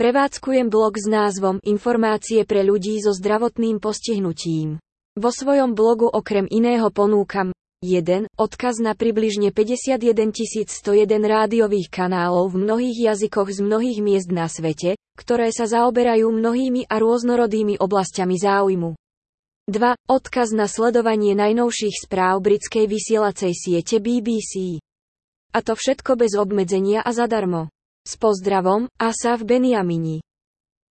Prevádzkujem blog s názvom Informácie pre ľudí so zdravotným postihnutím. Vo svojom blogu okrem iného ponúkam 1. Odkaz na približne 51 101 rádiových kanálov v mnohých jazykoch z mnohých miest na svete, ktoré sa zaoberajú mnohými a rôznorodými oblastiami záujmu. 2. Odkaz na sledovanie najnovších správ britskej vysielacej siete BBC. A to všetko bez obmedzenia a zadarmo. S pozdravom, Asaf Beniamini.